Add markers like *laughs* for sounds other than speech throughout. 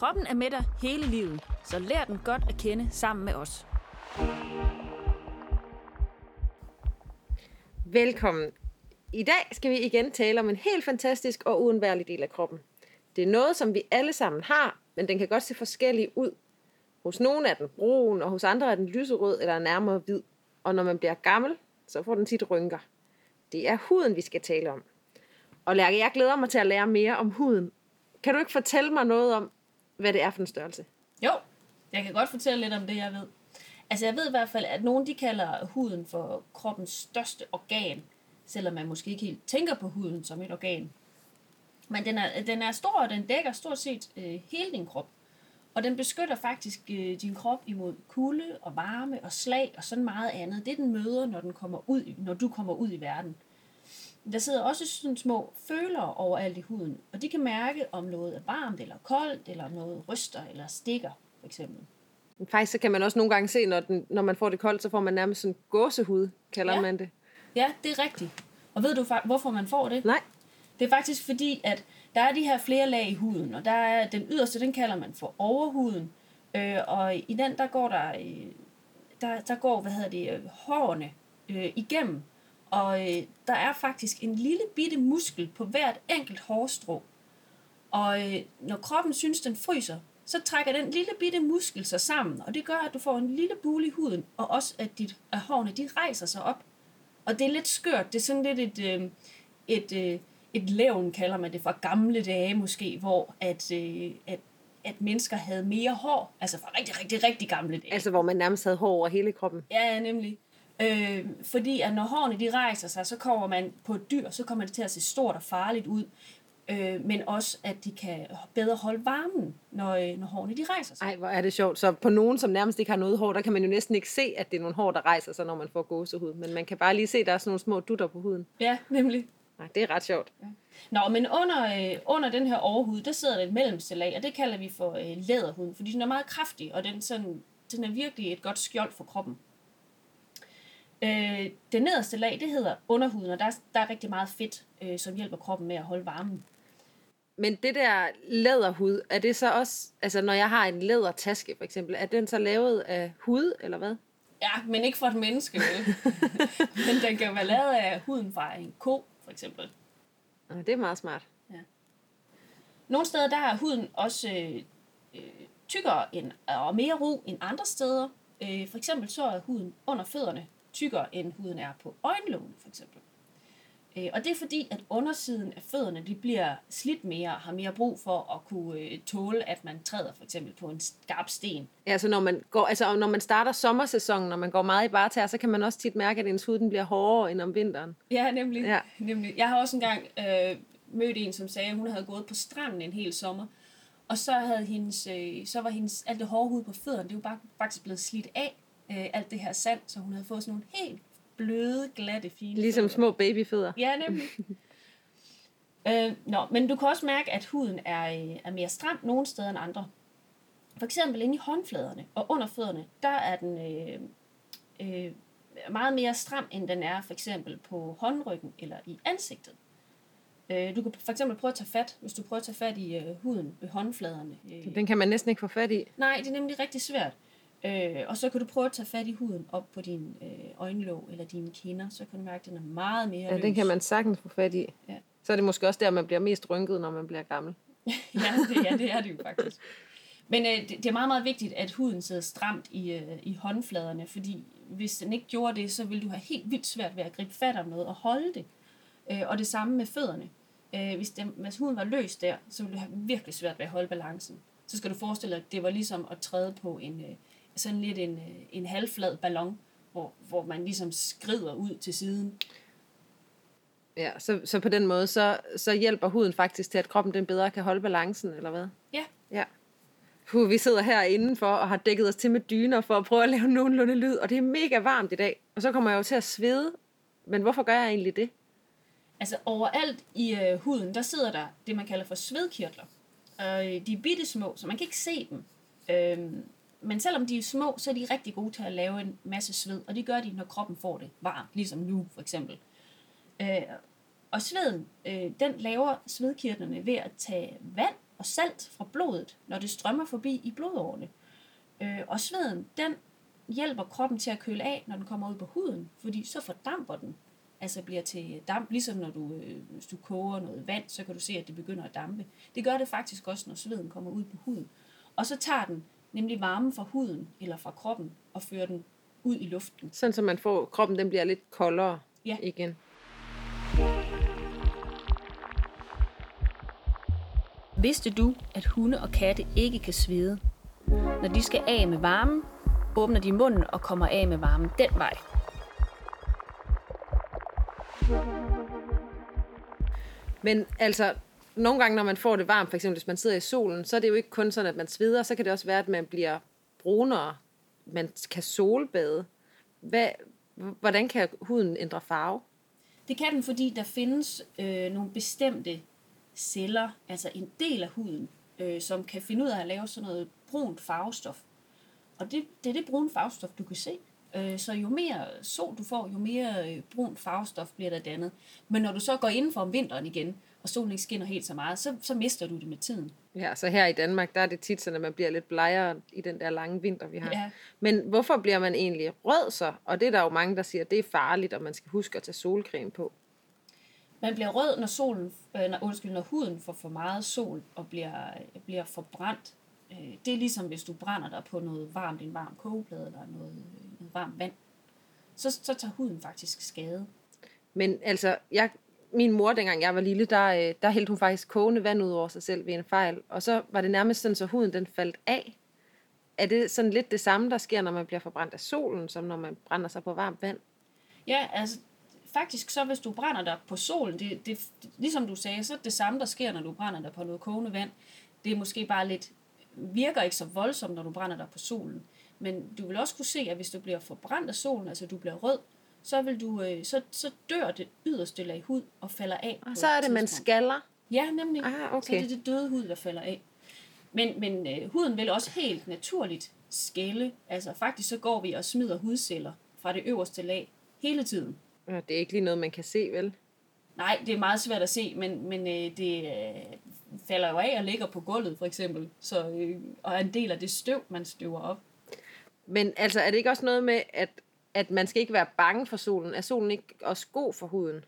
Kroppen er med dig hele livet, så lær den godt at kende sammen med os. Velkommen. I dag skal vi igen tale om en helt fantastisk og uundværlig del af kroppen. Det er noget, som vi alle sammen har, men den kan godt se forskellig ud. Hos nogle er den brun, og hos andre er den lyserød eller nærmere hvid. Og når man bliver gammel, så får den tit rynker. Det er huden, vi skal tale om. Og Lærke, jeg glæder mig til at lære mere om huden. Kan du ikke fortælle mig noget om, hvad det er for en størrelse? Jo, jeg kan godt fortælle lidt om det, jeg ved. Altså, jeg ved i hvert fald, at nogen de kalder huden for kroppens største organ, selvom man måske ikke helt tænker på huden som et organ. Men den er, den er stor, og den dækker stort set øh, hele din krop. Og den beskytter faktisk øh, din krop imod kulde og varme og slag og sådan meget andet. Det den møder, når, den kommer ud, når du kommer ud i verden. Der sidder også sådan små følere overalt i huden, og de kan mærke, om noget er varmt eller koldt, eller om noget ryster eller stikker, for eksempel. Faktisk så kan man også nogle gange se, når, den, når man får det koldt, så får man nærmest sådan gåsehud, kalder Ja. man det. Ja, det er rigtigt. Og ved du, hvorfor man får det? Nej, Det er faktisk fordi, at der er de her flere lag i huden, og der er den yderste, den kalder man for overhuden. Øh, og i den, der går der, øh, der, der går, hvad hedder det, øh, hårene øh, igennem. Og øh, der er faktisk en lille bitte muskel på hvert enkelt hårstrå. Og øh, når kroppen synes, den fryser, så trækker den lille bitte muskel sig sammen, og det gør, at du får en lille bule i huden, og også at, dit, at hårene de rejser sig op. Og det er lidt skørt. Det er sådan lidt et, øh, et, øh, et levn, kalder man det, fra gamle dage måske, hvor at, øh, at, at mennesker havde mere hår. Altså fra rigtig, rigtig, rigtig gamle dage. altså hvor man nærmest havde hår over hele kroppen. Ja, ja, nemlig. Øh, fordi at når hårene de rejser sig, så kommer man på et dyr, så kommer det til at se stort og farligt ud. Øh, men også, at de kan bedre holde varmen, når, øh, når hårene de rejser sig. Ej, hvor er det sjovt. Så på nogen, som nærmest ikke har noget hår, der kan man jo næsten ikke se, at det er nogle hår, der rejser sig, når man får gåsehud. Men man kan bare lige se, at der er sådan nogle små dutter på huden. Ja, nemlig. Nej, det er ret sjovt. Nå, men under, øh, under den her overhud, der sidder der et mellemste lag, og det kalder vi for øh, læderhuden, fordi den er meget kraftig, og den, sådan, den er virkelig et godt skjold for kroppen. Øh, det nederste lag, det hedder underhuden, og der er, der er rigtig meget fedt, øh, som hjælper kroppen med at holde varmen. Men det der læderhud, er det så også, altså når jeg har en lædertaske for eksempel, er den så lavet af hud, eller hvad? Ja, men ikke for et menneske, vel? *laughs* men den kan være lavet af huden fra en ko, for eksempel. Nå, det er meget smart. Nogle steder, der er huden også øh, øh, tykkere end, og mere ro end andre steder. Øh, for eksempel så er huden under fødderne tykkere, end huden er på øjenlågene, for eksempel. Øh, og det er fordi, at undersiden af fødderne, de bliver slidt mere, har mere brug for at kunne øh, tåle, at man træder for eksempel på en skarp sten. Ja, så når man, går, altså når man starter sommersæsonen, når man går meget i barter, så kan man også tit mærke, at ens hud den bliver hårdere end om vinteren. Ja, nemlig. Ja. nemlig. Jeg har også engang øh, mødt en, som sagde, at hun havde gået på stranden en hel sommer, og så, havde hendes, øh, så var hendes, alt det hårde hud på fødderne, det var bare, faktisk blevet slidt af, øh, alt det her sand, så hun havde fået sådan nogle helt bløde, glatte, fine Ligesom fødder. små babyfødder. Ja, nemlig. *laughs* øh, nå, men du kan også mærke, at huden er, øh, er mere stram nogle steder end andre. For eksempel inde i håndfladerne og under fødderne, der er den øh, øh, meget mere stram, end den er for eksempel på håndryggen eller i ansigtet. Øh, du kan for eksempel prøve at tage fat, hvis du prøver at tage fat i øh, huden ved håndfladerne. Øh, Den kan man næsten ikke få fat i. Nej, det er nemlig rigtig svært. Øh, og så kan du prøve at tage fat i huden op på din øh, øjenlåg eller dine kinder, så kan du mærke, at den er meget mere Ja, den løs. kan man sagtens få fat i. Ja. Så er det måske også der, man bliver mest rynket, når man bliver gammel. *laughs* ja, det, ja, det er det jo faktisk. Men øh, det, det er meget, meget vigtigt, at huden sidder stramt i, øh, i håndfladerne, fordi hvis den ikke gjorde det, så ville du have helt vildt svært ved at gribe fat om noget og holde det. Øh, og det samme med fødderne. Øh, hvis, den, hvis huden var løs der, så ville du have virkelig svært ved at holde balancen. Så skal du forestille dig, at det var ligesom at træde på en, øh, sådan lidt en, øh, en halvflad ballon, hvor, hvor man ligesom skrider ud til siden. Ja, så, så på den måde, så, så hjælper huden faktisk til, at kroppen den bedre kan holde balancen, eller hvad? Ja, Ja. Puh, vi sidder her indenfor og har dækket os til med dyner for at prøve at lave nogenlunde lyd, og det er mega varmt i dag. Og så kommer jeg jo til at svede. Men hvorfor gør jeg egentlig det? Altså overalt i øh, huden, der sidder der det, man kalder for svedkirtler. Og øh, de er bitte små, så man kan ikke se dem. Øhm, men selvom de er små, så er de rigtig gode til at lave en masse sved, og det gør de, når kroppen får det varmt, ligesom nu for eksempel. Øh, og sveden, øh, den laver svedkirtlerne ved at tage vand og salt fra blodet, når det strømmer forbi i blodårene. Øh, og sveden, den hjælper kroppen til at køle af, når den kommer ud på huden, fordi så fordamper den. Altså bliver til damp, ligesom når du, øh, hvis du koger noget vand, så kan du se, at det begynder at dampe. Det gør det faktisk også, når sveden kommer ud på huden. Og så tager den nemlig varmen fra huden eller fra kroppen og fører den ud i luften. Sådan så man får, kroppen den bliver lidt koldere Ja. igen. Vidste du, at hunde og katte ikke kan svede? Når de skal af med varmen, åbner de munden og kommer af med varmen den vej. Men altså, nogle gange, når man får det varmt, for eksempel hvis man sidder i solen, så er det jo ikke kun sådan, at man sveder, så kan det også være, at man bliver brunere. Man kan solbade. Hvad, hvordan kan huden ændre farve? Det kan den, fordi der findes øh, nogle bestemte celler, altså en del af huden, øh, som kan finde ud af at lave sådan noget brunt farvestof. Og det, det er det brune farvestof, du kan se. Øh, så jo mere sol du får, jo mere øh, brunt farvestof bliver der dannet. Men når du så går indenfor om vinteren igen, og solen ikke skinner helt så meget, så, så mister du det med tiden. Ja, så her i Danmark, der er det tit sådan, at man bliver lidt blegere i den der lange vinter, vi har. Ja. Men hvorfor bliver man egentlig rød så? Og det er der jo mange, der siger, at det er farligt, og man skal huske at tage solcreme på. Man bliver rød, når, solen, øh, når, undskyld, når huden får for meget sol og bliver, bliver forbrændt. Øh, det er ligesom, hvis du brænder dig på noget varmt, en varm kogeplade eller noget, noget varmt vand. Så, så tager huden faktisk skade. Men altså, jeg, min mor, dengang jeg var lille, der, øh, der hældte hun faktisk kogende vand ud over sig selv ved en fejl. Og så var det nærmest sådan, så huden den faldt af. Er det sådan lidt det samme, der sker, når man bliver forbrændt af solen, som når man brænder sig på varmt vand? Ja, altså faktisk så, hvis du brænder dig på solen, det, det, ligesom du sagde, så er det det samme, der sker, når du brænder dig på noget kogende vand. Det er måske bare lidt, virker ikke så voldsomt, når du brænder dig på solen. Men du vil også kunne se, at hvis du bliver forbrændt af solen, altså du bliver rød, så, vil du, øh, så, så dør det yderste lag hud og falder af. Og så et er det, man skaller. Ja, nemlig. Ah, Så okay. er det det døde hud, der falder af. Men, men øh, huden vil også helt naturligt skælde. Altså faktisk så går vi og smider hudceller fra det øverste lag hele tiden. Ja, Det er ikke lige noget, man kan se, vel? Nej, det er meget svært at se, men, men øh, det øh, falder jo af og ligger på gulvet, for eksempel. Så, øh, og er en del af det støv, man støver op. Men altså, er det ikke også noget med, at, at man skal ikke være bange for solen? Er solen ikke også god for huden?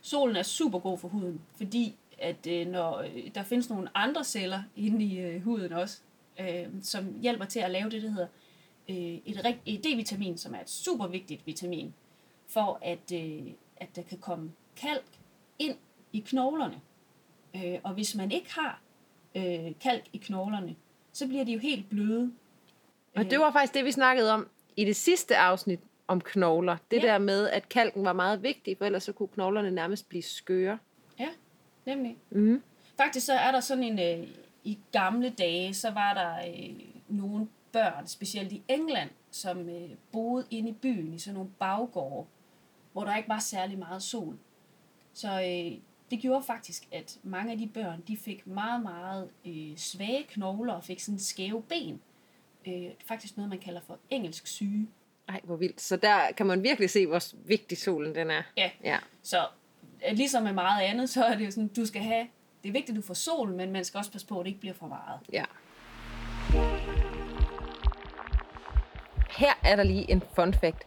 Solen er super god for huden, fordi at øh, når øh, der findes nogle andre celler inde i øh, huden også, øh, som hjælper til at lave det, der hedder øh, et, et D-vitamin, som er et super vigtigt vitamin, for at, øh, at der kan komme kalk ind i knoglerne. Øh, og hvis man ikke har øh, kalk i knoglerne, så bliver de jo helt bløde. Og det var faktisk det, vi snakkede om i det sidste afsnit om knogler. Det Ja. der med, at kalken var meget vigtig, for ellers så kunne knoglerne nærmest blive skøre. Ja, nemlig. Mm. Faktisk så er der sådan en, øh, i gamle dage, så var der øh, nogle børn, specielt i England, som øh, boede inde i byen i sådan nogle baggårde, hvor der ikke var særlig meget sol. Så øh, det gjorde faktisk, at mange af de børn, de fik meget, meget øh, svage knogler og fik sådan skæve ben. Øh, faktisk noget, man kalder for engelsk syge. Ej, hvor vildt. Så der kan man virkelig se, hvor vigtig solen den er. Ja, Ja. så ligesom med meget andet, så er det jo sådan, du skal have, det er vigtigt, at du får sol, men man skal også passe på, at det ikke bliver for meget. ja. Her er der lige en fun fact.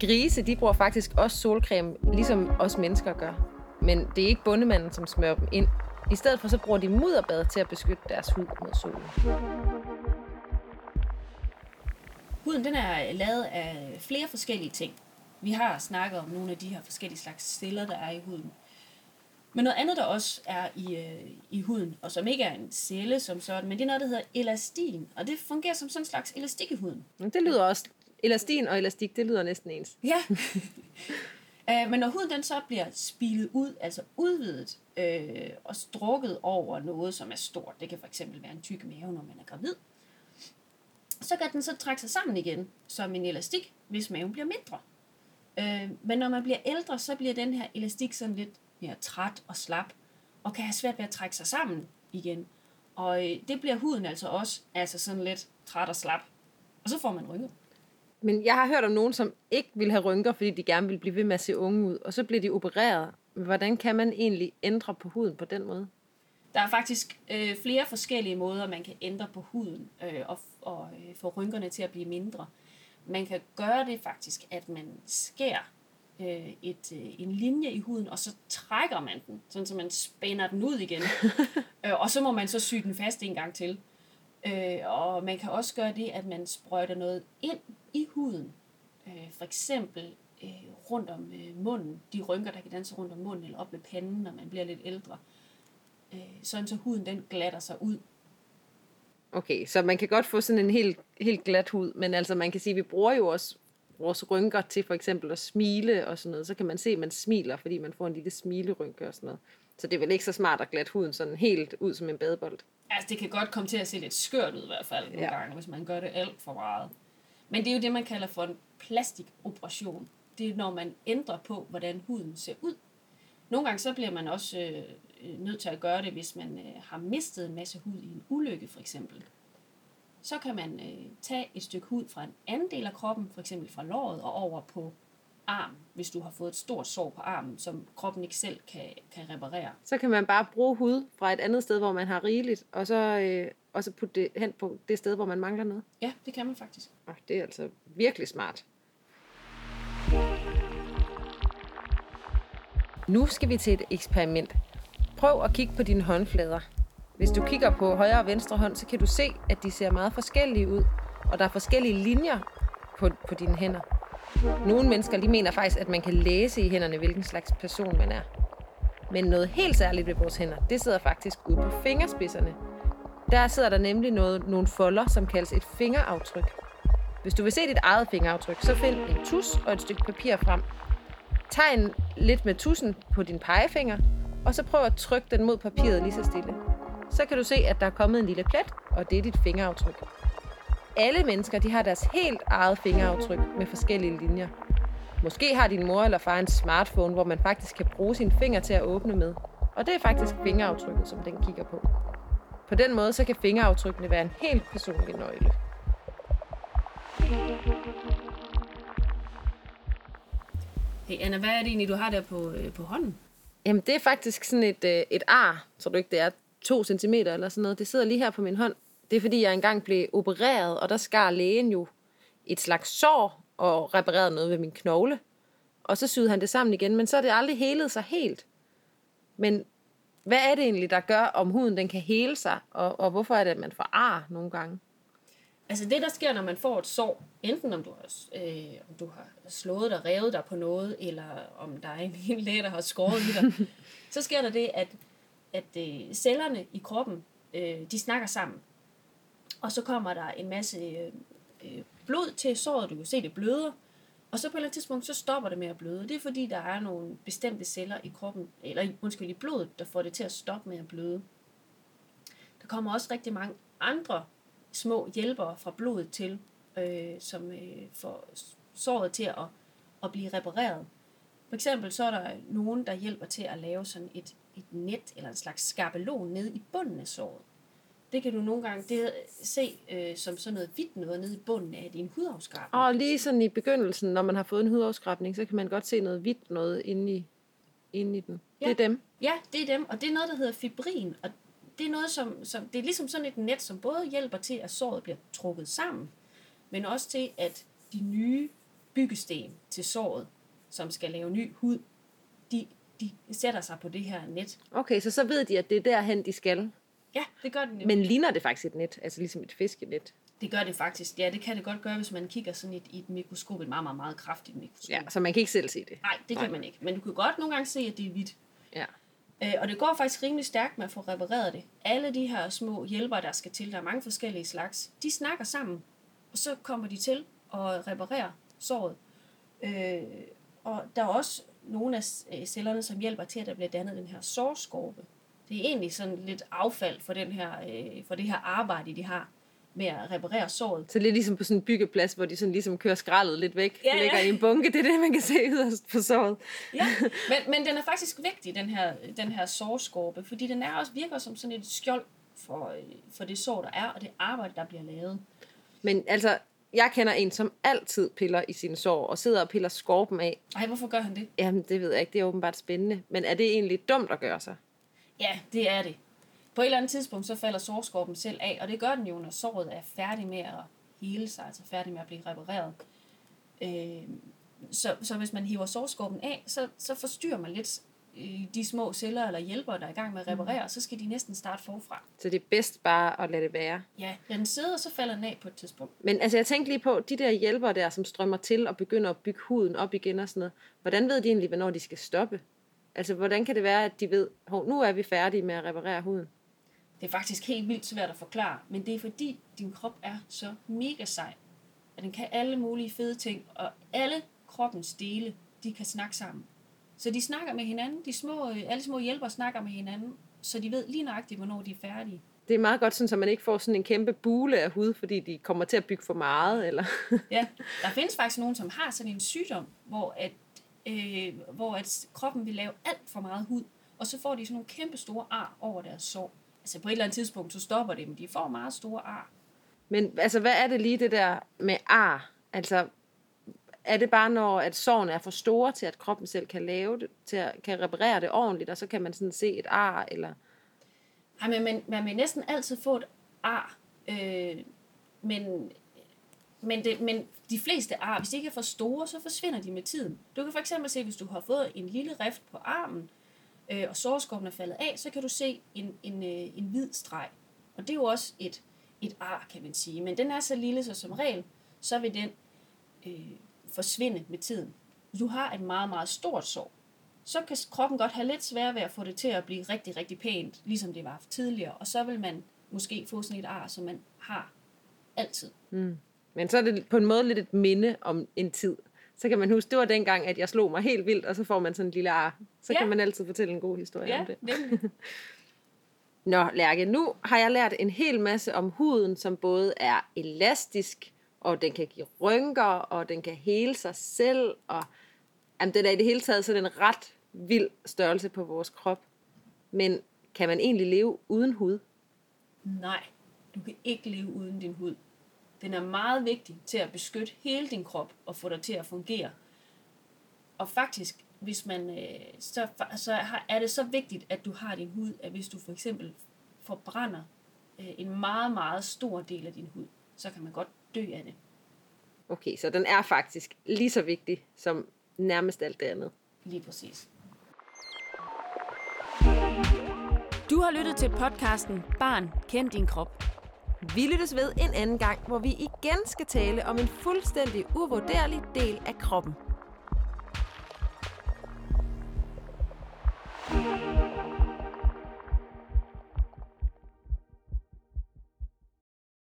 Grise, de bruger faktisk også solcreme, ligesom os mennesker gør. Men det er ikke bundemanden, som smører dem ind. I stedet for så bruger de mudderbad til at beskytte deres hud mod solen. Huden den er lavet af flere forskellige ting. Vi har snakket om nogle af de her forskellige slags celler, der er i huden. Men noget andet, der også er i, øh, i huden, og som ikke er en celle som sådan, men det er noget, der hedder elastin. Og det fungerer som sådan en slags elastik i huden. Men Det lyder også... Elastin og elastik, det lyder næsten ens. Ja. *laughs* Øh, Men når huden den så bliver spilet ud, altså udvidet øh, og strukket over noget, som er stort, det kan for eksempel være en tyk mave, når man er gravid, Så kan den så trække sig sammen igen, som en elastik, hvis maven bliver mindre. Øh, men når man bliver ældre, så bliver den her elastik sådan lidt mere træt og slap, og kan have svært ved at trække sig sammen igen. Og øh, det bliver huden altså også altså sådan lidt træt og slap. Og så får man rynker. Men jeg har hørt om nogen, som ikke vil have rynker, fordi de gerne vil blive ved med at se unge ud, og så bliver de opereret. Hvordan kan man egentlig ændre på huden på den måde? Der er faktisk øh, flere forskellige måder, man kan ændre på huden øh, og, og øh, få rynkerne til at blive mindre. Man kan gøre det faktisk, at man skærer øh, et, øh, en linje i huden, og så trækker man den, sådan så man spænder den ud igen. *laughs* øh, og så må man så sy den fast en gang til. Øh, og man kan også gøre det, at man sprøjter noget ind i huden. Øh, for eksempel øh, rundt om øh, munden. De rynker, der kan danse rundt om munden, eller op ved panden, når man bliver lidt ældre. Øh, sådan så huden den glatter sig ud. Okay, så man kan godt få sådan en helt, helt glat hud, men altså man kan sige, at vi bruger jo også vores rynker til for eksempel at smile og sådan noget. Så kan man se, at man smiler, fordi man får en lille smilerynke og sådan noget. Så det er vel ikke så smart at glatte huden sådan helt ud som en badebold. Altså, det kan godt komme til at se lidt skørt ud i hvert fald nogle Ja. gange, hvis man gør det alt for meget. Men det er jo det, man kalder for en plastikoperation. Det er, når man ændrer på, hvordan huden ser ud. Nogle gange så bliver man også øh, nødt til at gøre det, hvis man øh, har mistet en masse hud i en ulykke, for eksempel. Så kan man øh, tage et stykke hud fra en anden del af kroppen, for eksempel fra låret og over på armen, hvis du har fået et stort sår på armen, som kroppen ikke selv kan, kan reparere. Så kan man bare bruge hud fra et andet sted, hvor man har rigeligt, og så, øh, og så putte det hen på det sted, hvor man mangler noget. Ja, det kan man faktisk. Oh, det er altså virkelig smart. Nu skal vi til et eksperiment. Prøv at kigge på dine håndflader. Hvis du kigger på højre og venstre hånd, så kan du se, at de ser meget forskellige ud, og der er forskellige linjer på, på dine hænder. Nogle mennesker de mener faktisk, at man kan læse i hænderne, hvilken slags person man er. Men noget helt særligt ved vores hænder, det sidder faktisk ude på fingerspidserne. Der sidder der nemlig noget, nogle folder, som kaldes et fingeraftryk. Hvis du vil se dit eget fingeraftryk, så find en tus og et stykke papir frem. Tegn lidt med tussen på din pegefinger, og så prøv at trykke den mod papiret lige så stille. Så kan du se, at der er kommet en lille plet, og det er dit fingeraftryk. Alle mennesker de har deres helt eget fingeraftryk med forskellige linjer. Måske har din mor eller far en smartphone, hvor man faktisk kan bruge sine fingre til at åbne med. Og det er faktisk fingeraftrykket, som den kigger på. På den måde så kan fingeraftrykkene være en helt personlig nøgle. Hey Anna, hvad er det egentlig, du har der på, øh, på hånden? Jamen, det er faktisk sådan et, øh, et ar, tror du ikke, det er to centimeter eller sådan noget. Det sidder lige her på min hånd. Det er fordi, jeg engang blev opereret, og der skar lægen jo et slags sår og reparerede noget ved min knogle. Og så syede han det sammen igen, men så er det aldrig helet sig helt. Men hvad er det egentlig, der gør, om huden den kan hele sig, og, og hvorfor er det, at man får ar nogle gange? Altså det, der sker, når man får et sår, enten om du har, øh, om du har slået dig, revet dig på noget, eller om der er en, hel læge, der har skåret i dig, så sker der det, at, at øh, cellerne i kroppen, øh, de snakker sammen. Og så kommer der en masse øh, øh, blod til såret, du kan se det bløder, og så på et eller andet tidspunkt, så stopper det med at bløde. Det er fordi, der er nogle bestemte celler i kroppen, eller i- undskyld, i blodet, der får det til at stoppe med at bløde. Der kommer også rigtig mange andre små hjælpere fra blodet til, øh, som øh, får såret til at, at blive repareret. For eksempel så er der nogen, der hjælper til at lave sådan et, et net eller en slags skabelon nede i bunden af såret. Det kan du nogle gange det, se øh, som sådan noget hvidt noget nede i bunden af din hudafskrabning. Og lige sådan i begyndelsen, når man har fået en hudafskrabning, så kan man godt se noget hvidt noget inde i, inde i den. Ja. Det er dem. Ja, det er dem, og det er noget, der hedder fibrin, og det er noget, som, som det er ligesom sådan et net, som både hjælper til, at såret bliver trukket sammen, men også til, at de nye byggesten til såret, som skal lave ny hud, de, de sætter sig på det her net. Okay, så så ved de, at det er derhen, de skal. Ja, det gør det nemlig. Men ligner det faktisk et net? Altså ligesom et fiskenet? Det gør det faktisk. Ja, det kan det godt gøre, hvis man kigger sådan et, i et mikroskop, et meget, meget, meget kraftigt mikroskop. Ja, så man kan ikke selv se det. Nej, det kan Nej. man ikke. Men du kan godt nogle gange se, at det er hvidt. Øh, og det går faktisk rimelig stærkt med at få repareret det. Alle de her små hjælpere, der skal til, der er mange forskellige slags, de snakker sammen, og så kommer de til at reparere såret. Øh, og der er også nogle af øh, cellerne, som hjælper til, at der bliver dannet den her sårskorpe. Det er egentlig sådan lidt affald for, den her, øh, for det her arbejde, de har med at reparere såret. Så lidt ligesom på sådan en byggeplads, hvor de sådan ligesom kører skraldet lidt væk. Ja, Ja, ligger i en bunke. Det er det, man kan se yderst på såret. Ja, *laughs* men, men den er faktisk vigtig, den her, den her sårskorpe, fordi den er også, virker som sådan et skjold for, øh, for det sår, der er, og det arbejde, der bliver lavet. Men altså, jeg kender en, som altid piller i sine sår, og sidder og piller skorpen af. Ej, hvorfor gør han det? Jamen, det ved jeg ikke. Det er åbenbart spændende. Men er det egentlig dumt at gøre sig? Ja, det er det. På et eller andet tidspunkt, så falder sårskorpen selv af, og det gør den jo, når såret er færdig med at hele sig, altså færdig med at blive repareret. Øh, så, så hvis man hiver sårskorpen af, så, så forstyrrer man lidt øh, de små celler eller hjælpere, der er i gang med at reparere, så skal de næsten starte forfra. Så det er bedst bare at lade det være. Ja, den sidde, og så falder den af på et tidspunkt. Men altså, jeg tænkte lige på, de der hjælpere der, som strømmer til og begynder at bygge huden op igen og sådan noget. Hvordan ved de egentlig, hvornår de skal stoppe? Altså, hvordan kan det være, at de ved, hov, nu er vi færdige med at reparere huden? Det er faktisk helt vildt svært at forklare, men det er fordi, din krop er så mega sej, at den kan alle mulige fede ting, og alle kroppens dele, de kan snakke sammen. Så de snakker med hinanden, de små, øh, alle små hjælpere snakker med hinanden, så de ved lige nøjagtigt, hvornår de er færdige. Det er meget godt, sådan, så man ikke får sådan en kæmpe bule af hud, fordi de kommer til at bygge for meget. Eller... Ja, *laughs* der findes faktisk nogen, som har sådan en sygdom, hvor at, øh, hvor at kroppen vil lave alt for meget hud, og så får de sådan nogle kæmpe store ar over deres sår. Altså på et eller andet tidspunkt, så stopper det, men de får meget store ar. Men altså, hvad er det lige det der med ar? Altså, er det bare, når at sårene er for store til, at kroppen selv kan lave det, til at kan reparere det ordentligt, og så kan man sådan se et ar, eller... Ej, men man, man vil næsten altid få et ar, øh, men, men, det, men de fleste ar, hvis de ikke er for store, så forsvinder de med tiden. Du kan for eksempel se, hvis du har fået en lille rift på armen, øh, og sårskorpen er faldet af, så kan du se en, en, øh, en hvid streg. Og det er jo også et, et ar, kan man sige. Men den er så lille, så som regel, så vil den øh, forsvinde med tiden. Hvis du har et meget, meget stort sår, så kan kroppen godt have lidt svært ved at få det til at blive rigtig, rigtig pænt, ligesom det var tidligere. Og så vil man måske få sådan et ar, som man har altid. Mm. Men så er det på en måde lidt et minde om en tid. Så kan man huske, det var dengang, at jeg slog mig helt vildt, og så får man sådan en lille ar. Så Ja. kan man altid fortælle en god historie Ja, om det. nemlig. *laughs* Nå, Lærke, nu har jeg lært en hel masse om huden, som både er elastisk, og den kan give rynker, og den kan hele sig selv, og jamen, den er i det hele taget sådan en ret vild størrelse på vores krop. Men kan man egentlig leve uden hud? Nej, du kan ikke leve uden din hud. Den er meget vigtig til at beskytte hele din krop og få dig til at fungere. Og faktisk, hvis man, øh, så, så har- er det så vigtigt, at du har din hud, at hvis du for eksempel forbrænder øh, en meget, meget stor del af din hud, så kan man godt dø af det. Okay, så den er faktisk lige så vigtig som nærmest alt det andet. Lige præcis. Du har lyttet til podcasten Barn, kend din krop. Vi lyttes ved en anden gang, hvor vi igen skal tale om en fuldstændig uvurderlig del af kroppen.